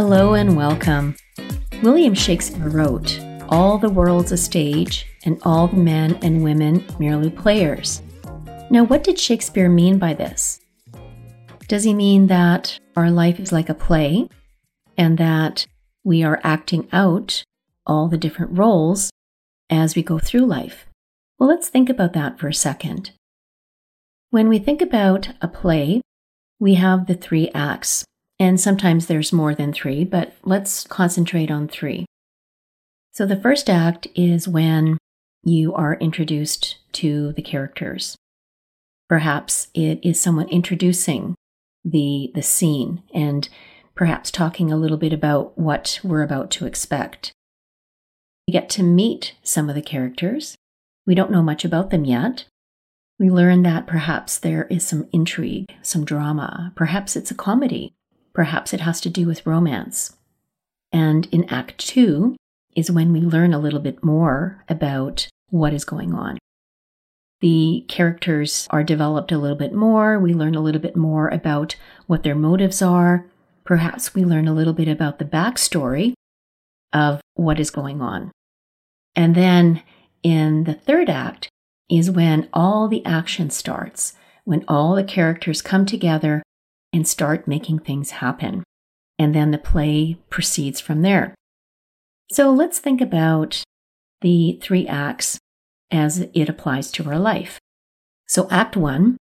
Hello and welcome. William Shakespeare wrote, All the world's a stage, and all the men and women merely players. Now, what did Shakespeare mean by this? Does he mean that our life is like a play and that we are acting out all the different roles as we go through life? Well, let's think about that for a second. When we think about a play, we have the three acts and sometimes there's more than three, but let's concentrate on three. So the first act is when you are introduced to the characters. Perhaps it is someone introducing the, the scene and perhaps talking a little bit about what we're about to expect. We get to meet some of the characters. We don't know much about them yet. We learn that perhaps there is some intrigue, some drama. Perhaps it's a comedy. Perhaps it has to do with romance. And in Act Two is when we learn a little bit more about what is going on. The characters are developed a little bit more. We learn a little bit more about what their motives are. Perhaps we learn a little bit about the backstory of what is going on. And then in the third act is when all the action starts, when all the characters come together and start making things happen. And then the play proceeds from there. So let's think about the three acts as it applies to our life. So, Act One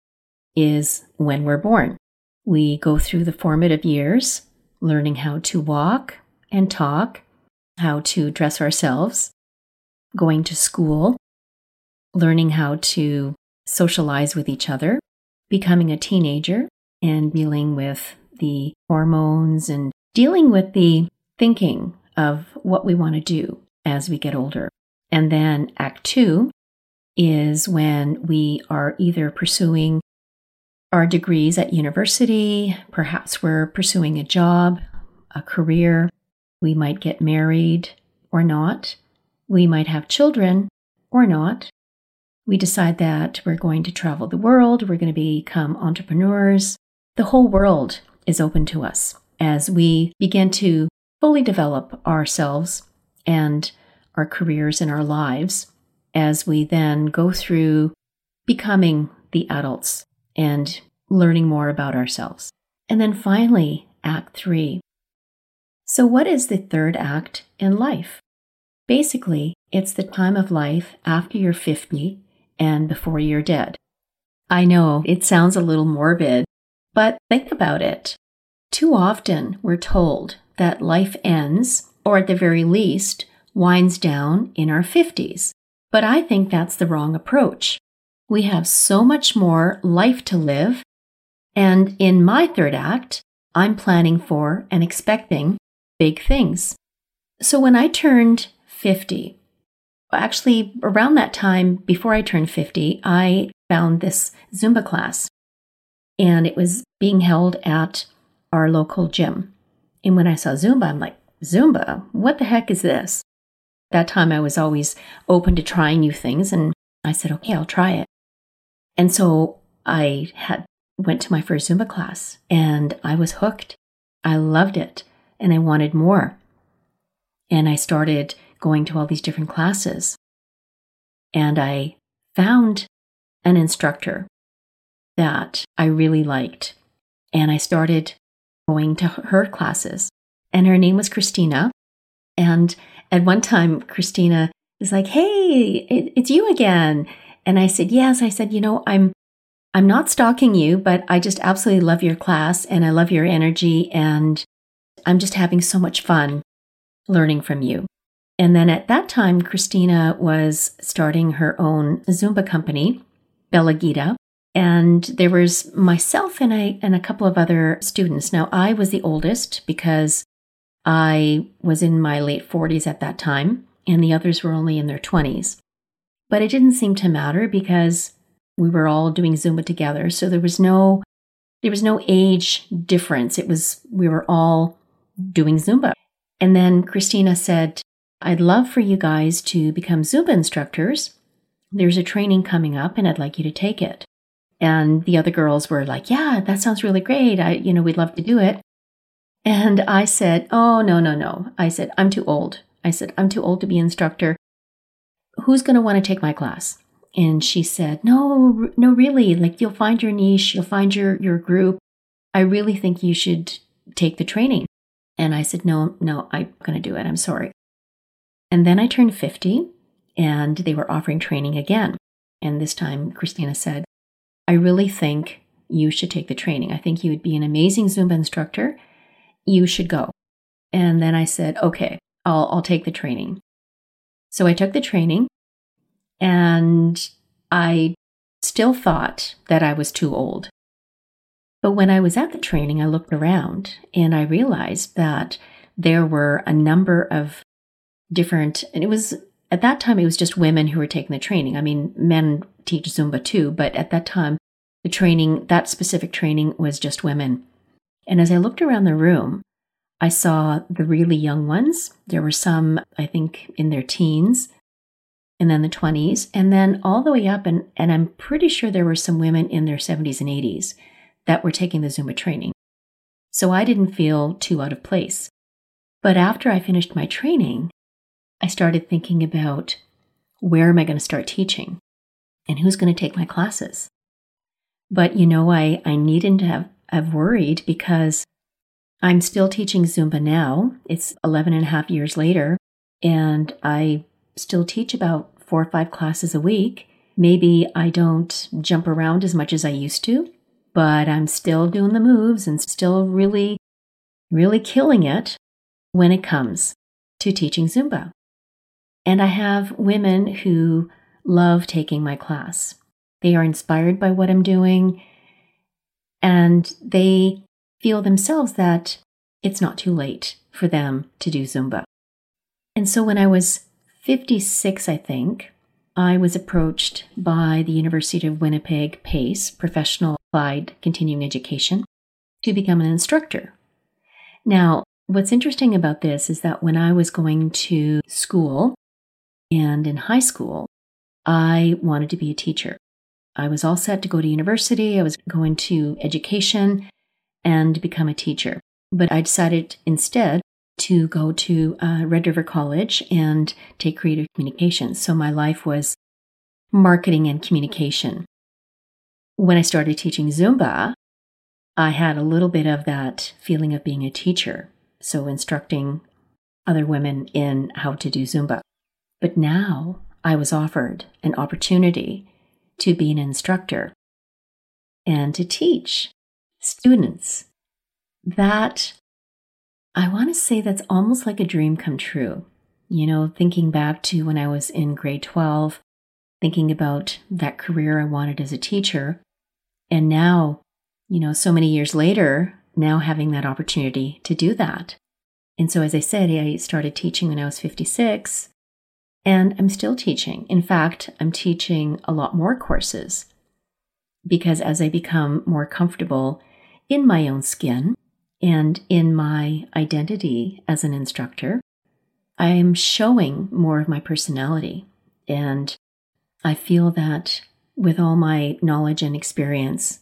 is when we're born. We go through the formative years, learning how to walk and talk, how to dress ourselves, going to school, learning how to socialize with each other, becoming a teenager, and dealing with the hormones and dealing with the thinking of what we want to do as we get older. And then Act Two is when we are either pursuing our degrees at university, perhaps we're pursuing a job, a career, we might get married or not, we might have children or not. We decide that we're going to travel the world, we're going to become entrepreneurs, the whole world is open to us as we begin to fully develop ourselves and our careers and our lives as we then go through becoming the adults and learning more about ourselves. And then finally, Act Three. So, what is the third act in life? Basically, it's the time of life after you're 50 and before you're dead. I know it sounds a little morbid, but think about it. Too often we're told that life ends, or at the very least, winds down in our 50s. But I think that's the wrong approach. We have so much more life to live. And in my third act, I'm planning for and expecting big things. So when I turned 50, actually around that time before I turned 50, I found this Zumba class and it was being held at our local gym. And when I saw Zumba, I'm like, Zumba? What the heck is this? That time I was always open to trying new things, and I said, okay, I'll try it. And so I had went to my first Zumba class and I was hooked. I loved it and I wanted more. And I started going to all these different classes. And I found an instructor that I really liked. And I started going to her classes. And her name was Christina. And at one time, Christina was like, Hey, it, it's you again. And I said, Yes. I said, You know, I'm. I'm not stalking you, but I just absolutely love your class and I love your energy and I'm just having so much fun learning from you. And then at that time, Christina was starting her own Zumba company, Bella Gita. And there was myself and I and a couple of other students. Now I was the oldest because I was in my late 40s at that time, and the others were only in their 20s. But it didn't seem to matter because we were all doing Zumba together. So there was no there was no age difference. It was we were all doing Zumba. And then Christina said, I'd love for you guys to become Zumba instructors. There's a training coming up and I'd like you to take it. And the other girls were like, Yeah, that sounds really great. I, you know, we'd love to do it. And I said, Oh, no, no, no. I said, I'm too old. I said, I'm too old to be instructor. Who's going to want to take my class? And she said, No, no, really. Like, you'll find your niche, you'll find your, your group. I really think you should take the training. And I said, No, no, I'm going to do it. I'm sorry. And then I turned 50 and they were offering training again. And this time, Christina said, I really think you should take the training. I think you would be an amazing Zumba instructor. You should go. And then I said, okay, I'll, I'll take the training. So I took the training and I still thought that I was too old. But when I was at the training, I looked around and I realized that there were a number of different, and it was at that time, it was just women who were taking the training. I mean, men teach Zumba too, but at that time, the training, that specific training was just women. And as I looked around the room, I saw the really young ones. There were some, I think, in their teens and then the 20s, and then all the way up. And, and I'm pretty sure there were some women in their 70s and 80s that were taking the Zumba training. So I didn't feel too out of place. But after I finished my training, I started thinking about where am I going to start teaching and who's going to take my classes. But you know, I, I needn't have, have worried because I'm still teaching Zumba now. It's 11 and a half years later, and I still teach about four or five classes a week. Maybe I don't jump around as much as I used to, but I'm still doing the moves and still really, really killing it when it comes to teaching Zumba. And I have women who love taking my class. They are inspired by what I'm doing and they feel themselves that it's not too late for them to do Zumba. And so when I was 56, I think, I was approached by the University of Winnipeg PACE, Professional Applied Continuing Education, to become an instructor. Now, what's interesting about this is that when I was going to school, and in high school, I wanted to be a teacher. I was all set to go to university, I was going to education and become a teacher. But I decided instead to go to uh, Red River College and take creative communications. So my life was marketing and communication. When I started teaching Zumba, I had a little bit of that feeling of being a teacher. So instructing other women in how to do Zumba. But now I was offered an opportunity to be an instructor and to teach students. That I want to say that's almost like a dream come true. You know, thinking back to when I was in grade 12, thinking about that career I wanted as a teacher. And now, you know, so many years later, now having that opportunity to do that. And so, as I said, I started teaching when I was 56. And I'm still teaching. In fact, I'm teaching a lot more courses because as I become more comfortable in my own skin and in my identity as an instructor, I am showing more of my personality. And I feel that with all my knowledge and experience,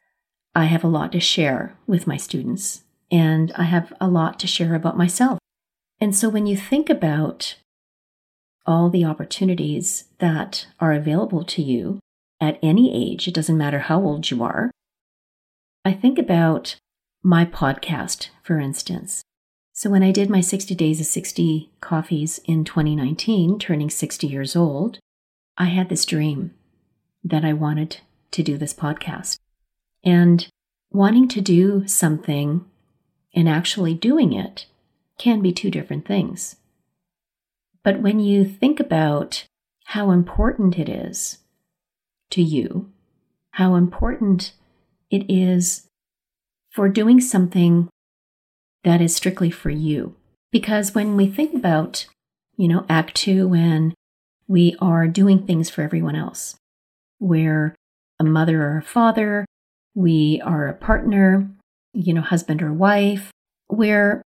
I have a lot to share with my students, and I have a lot to share about myself. And so when you think about all the opportunities that are available to you at any age. It doesn't matter how old you are. I think about my podcast, for instance. So, when I did my 60 Days of 60 Coffees in 2019, turning 60 years old, I had this dream that I wanted to do this podcast. And wanting to do something and actually doing it can be two different things. But when you think about how important it is to you, how important it is for doing something that is strictly for you. Because when we think about, you know, Act Two, when we are doing things for everyone else, we're a mother or a father, we are a partner, you know, husband or wife, we're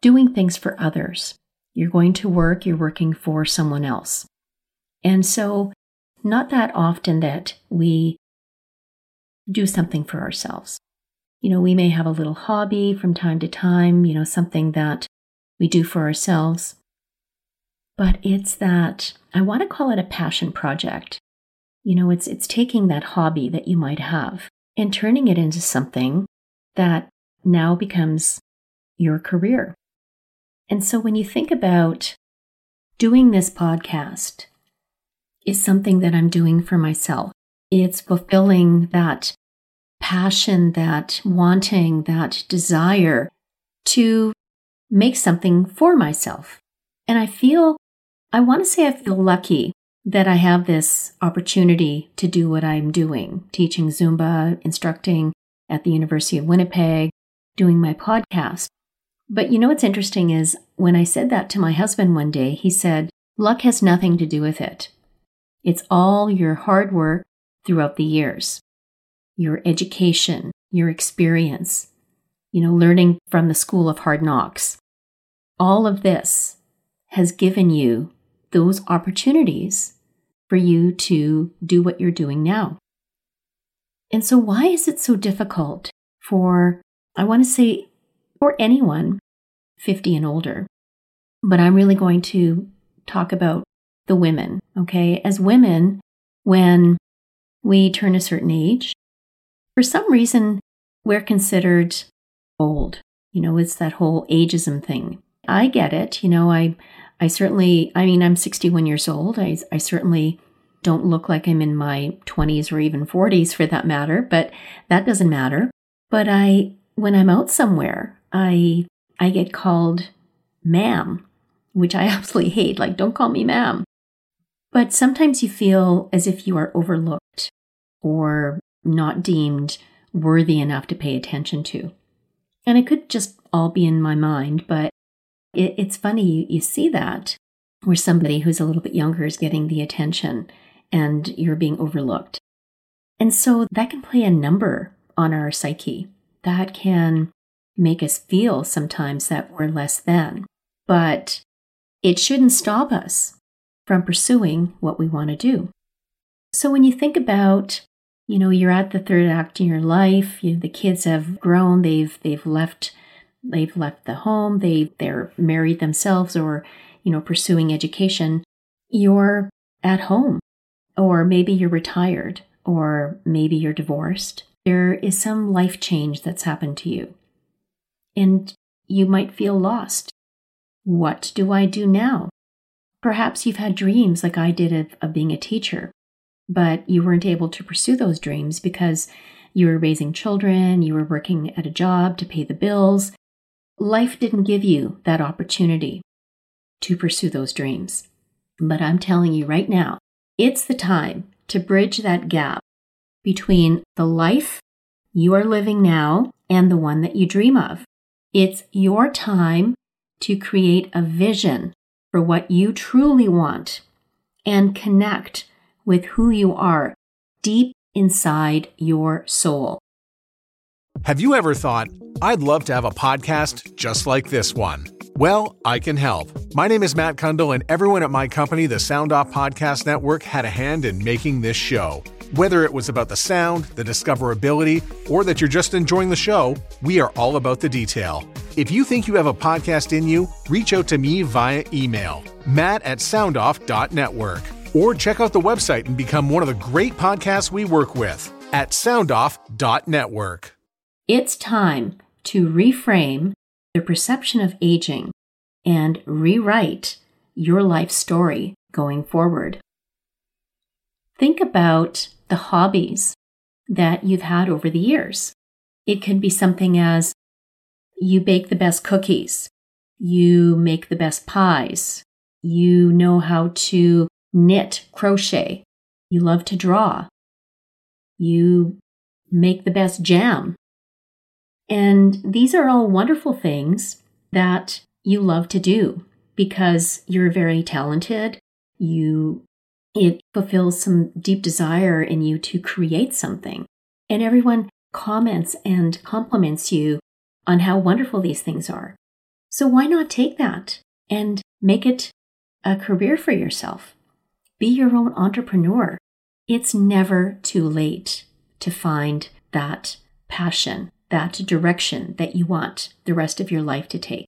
doing things for others. You're going to work, you're working for someone else. And so, not that often that we do something for ourselves. You know, we may have a little hobby from time to time, you know, something that we do for ourselves. But it's that I want to call it a passion project. You know, it's it's taking that hobby that you might have and turning it into something that now becomes your career. And so when you think about doing this podcast is something that I'm doing for myself. It's fulfilling that passion, that wanting, that desire to make something for myself. And I feel, I want to say I feel lucky that I have this opportunity to do what I'm doing teaching Zumba, instructing at the University of Winnipeg, doing my podcast. But you know what's interesting is when I said that to my husband one day, he said, Luck has nothing to do with it. It's all your hard work throughout the years, your education, your experience, you know, learning from the school of hard knocks. All of this has given you those opportunities for you to do what you're doing now. And so, why is it so difficult for, I want to say, for anyone 50 and older? But I'm really going to talk about the women, okay? As women, when we turn a certain age, for some reason, we're considered old. You know, it's that whole ageism thing. I get it. You know, I I certainly, I mean, I'm 61 years old. I, I certainly don't look like I'm in my 20s or even 40s for that matter, but that doesn't matter. But I, when I'm out somewhere, I, I get called ma'am, which I absolutely hate. Like, don't call me ma'am. But sometimes you feel as if you are overlooked or not deemed worthy enough to pay attention to. And it could just all be in my mind, but it, it's funny, you, you see that where somebody who's a little bit younger is getting the attention and you're being overlooked. And so that can play a number on our psyche. That can make us feel sometimes that we're less than. But it shouldn't stop us from pursuing what we want to do. So when you think about, you know, you're at the third act in your life, you, the kids have grown, they've they've left they've left the home, they they're married themselves or, you know, pursuing education, you're at home. Or maybe you're retired, or maybe you're divorced. There is some life change that's happened to you. And you might feel lost. What do I do now? Perhaps you've had dreams like I did of, of being a teacher, but you weren't able to pursue those dreams because you were raising children, you were working at a job to pay the bills, Life didn't give you that opportunity to pursue those dreams. But I'm telling you right now, it's the time to bridge that gap between the life you are living now and the one that you dream of. It's your time to create a vision for what you truly want and connect with who you are deep inside your soul. Have you ever thought, I'd love to have a podcast just like this one? Well, I can help. My name is Matt Cundill, and everyone at my company, the Sound Off Podcast Network, had a hand in making this show. Whether it was about the sound, the discoverability, or that you're just enjoying the show, we are all about the detail. If you think you have a podcast in you, reach out to me via email, matt at soundoff.network, or check out the website and become one of the great podcasts we work with at soundoff.network. It's time to reframe the perception of aging and rewrite your life story going forward. Think about the hobbies that you've had over the years. It could be something as you bake the best cookies, you make the best pies, you know how to knit, crochet, you love to draw, you make the best jam. And these are all wonderful things that you love to do because you're very talented. You it fulfills some deep desire in you to create something. And everyone comments and compliments you on how wonderful these things are. So why not take that and make it a career for yourself? Be your own entrepreneur. It's never too late to find that passion, that direction that you want the rest of your life to take.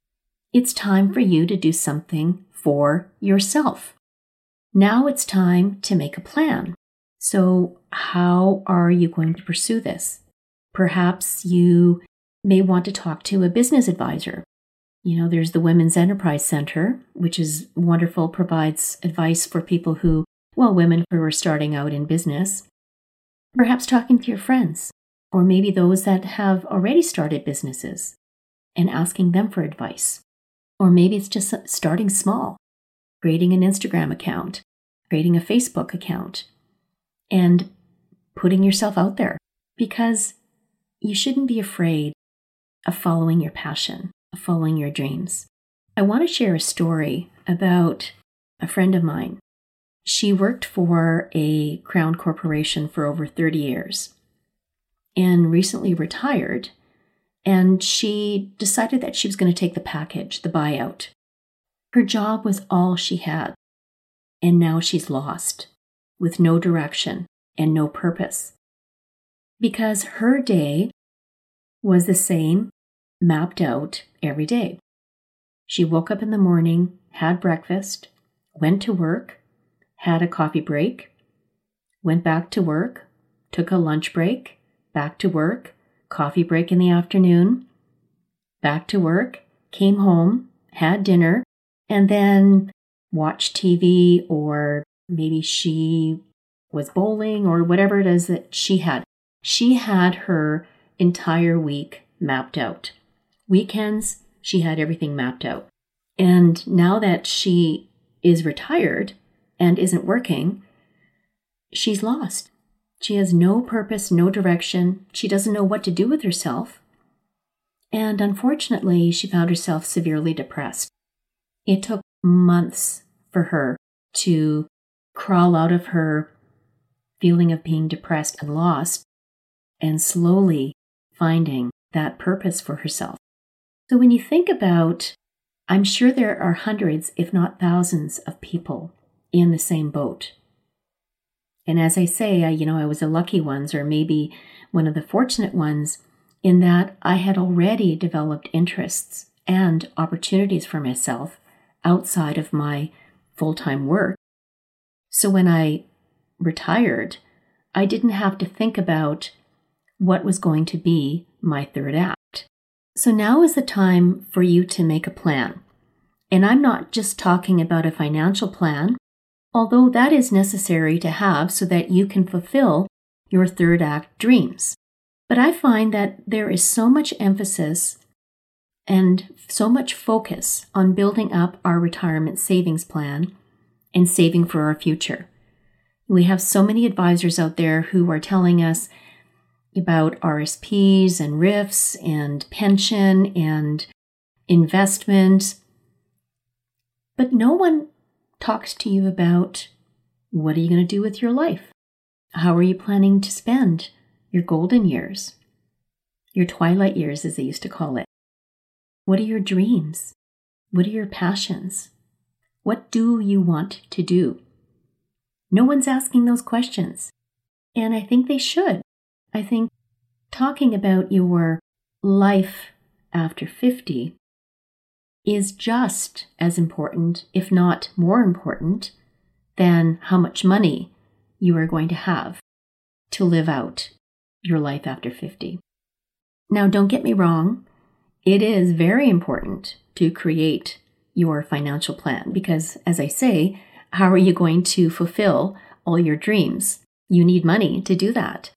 It's time for you to do something for yourself. Now it's time to make a plan. So, how are you going to pursue this? Perhaps you may want to talk to a business advisor. You know, there's the Women's Enterprise Center, which is wonderful, provides advice for people who, well, women who are starting out in business. Perhaps talking to your friends, or maybe those that have already started businesses and asking them for advice. Or maybe it's just starting small, creating an Instagram account, creating a Facebook account, and putting yourself out there because you shouldn't be afraid of following your passion, of following your dreams. I want to share a story about a friend of mine. She worked for a crown corporation for over 30 years and recently retired. And she decided that she was going to take the package, the buyout. Her job was all she had. And now she's lost with no direction and no purpose. Because her day was the same mapped out every day. She woke up in the morning, had breakfast, went to work, had a coffee break, went back to work, took a lunch break, back to work, coffee break in the afternoon, back to work, came home, had dinner, and then watch TV or maybe she was bowling or whatever it is that she had. She had her entire week mapped out. Weekends, she had everything mapped out. And now that she is retired and isn't working, she's lost. She has no purpose, no direction. She doesn't know what to do with herself. And unfortunately, she found herself severely depressed. It took months for her to crawl out of her feeling of being depressed and lost and slowly finding that purpose for herself. So when you think about, I'm sure there are hundreds, if not thousands, of people in the same boat. And as I say, I, you know, I was a lucky ones, or maybe one of the fortunate ones, in that I had already developed interests and opportunities for myself outside of my full time work. So when I retired, I didn't have to think about what was going to be my third act. So now is the time for you to make a plan. And I'm not just talking about a financial plan, although that is necessary to have so that you can fulfill your third act dreams. But I find that there is so much emphasis and so much focus on building up our retirement savings plan and saving for our future. We have so many advisors out there who are telling us about RSPs and RIFs and pension and investment. But no one talks to you about what are you going to do with your life? How are you planning to spend your golden years? Your twilight years, as they used to call it. What are your dreams? What are your passions? What do you want to do? No one's asking those questions. And I think they should. I think talking about your life after 50 is just as important, if not more important, than how much money you are going to have to live out your life after 50. Now, don't get me wrong, it is very important to create your financial plan because, as I say, how are you going to fulfill all your dreams? You need money to do that.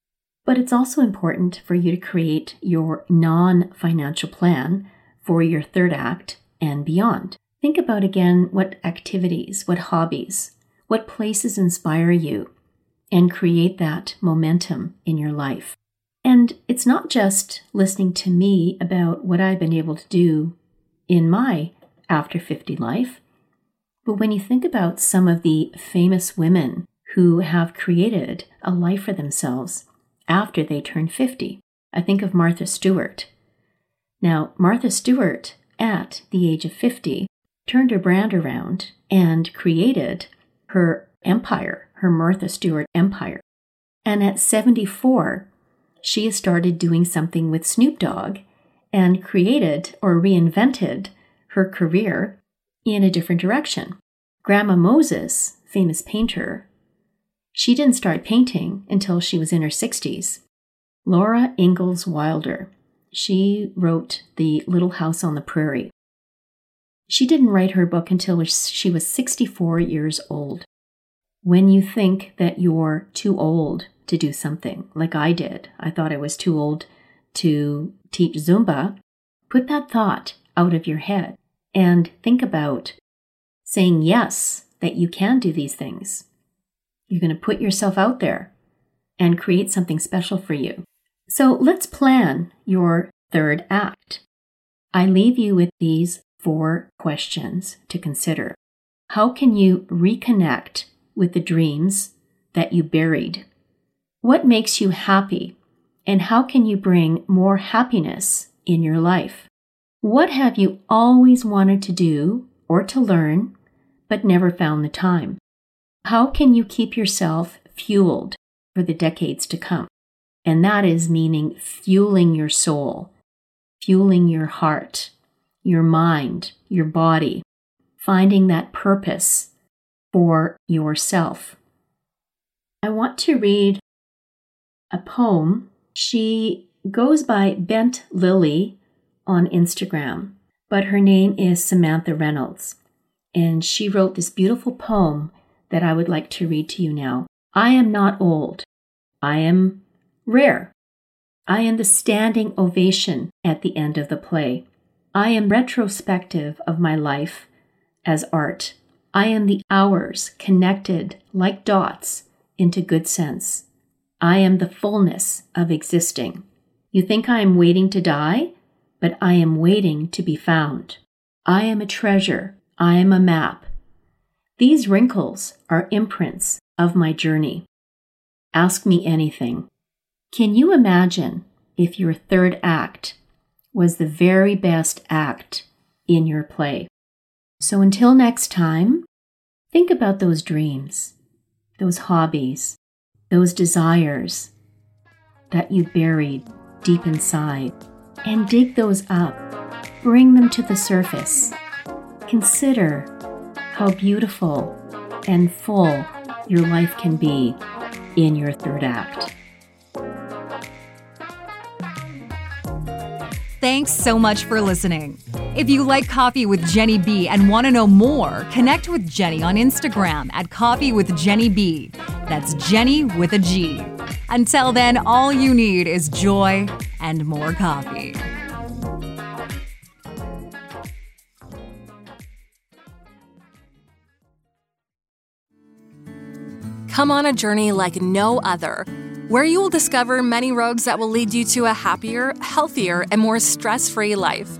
But it's also important for you to create your non financial plan for your third act and beyond. Think about again what activities, what hobbies, what places inspire you, and create that momentum in your life. And it's not just listening to me about what I've been able to do in my after 50 life, but when you think about some of the famous women who have created a life for themselves after they turn 50, I think of Martha Stewart. Now, Martha Stewart, at the age of 50, turned her brand around and created her empire, her Martha Stewart empire. And at 74, she has started doing something with Snoop Dogg and created or reinvented her career in a different direction. Grandma Moses, famous painter, she didn't start painting until she was in her 60s. Laura Ingalls Wilder, she wrote The Little House on the Prairie. She didn't write her book until she was 64 years old. When you think that you're too old to do something, like I did, I thought I was too old to teach Zumba, put that thought out of your head and think about saying yes, that you can do these things. You're going to put yourself out there and create something special for you. So let's plan your third act. I leave you with these four questions to consider. How can you reconnect with the dreams that you buried? What makes you happy? And how can you bring more happiness in your life? What have you always wanted to do or to learn, but never found the time? How can you keep yourself fueled for the decades to come? And that is meaning fueling your soul, fueling your heart, your mind, your body, finding that purpose for yourself. I want to read a poem. She goes by Bent Lily on Instagram, but her name is Samantha Reynolds. And she wrote this beautiful poem that I would like to read to you now. I am not old. I am rare. I am the standing ovation at the end of the play. I am retrospective of my life as art. I am the hours connected like dots into good sense. I am the fullness of existing. You think I am waiting to die, but I am waiting to be found. I am a treasure. I am a map. These wrinkles are imprints of my journey. Ask me anything. Can you imagine if your third act was the very best act in your play? So until next time, think about those dreams, those hobbies, those desires that you buried deep inside, and dig those up. Bring them to the surface. Consider how beautiful and full your life can be in your third act. Thanks so much for listening. If you like Coffee with Genny B and want to know more, connect with Genny on Instagram at Coffee with Genny B. That's Genny with a G. Until then, all you need is joy and more coffee. Come on a journey like no other where you will discover many roads that will lead you to a happier, healthier, and more stress free life.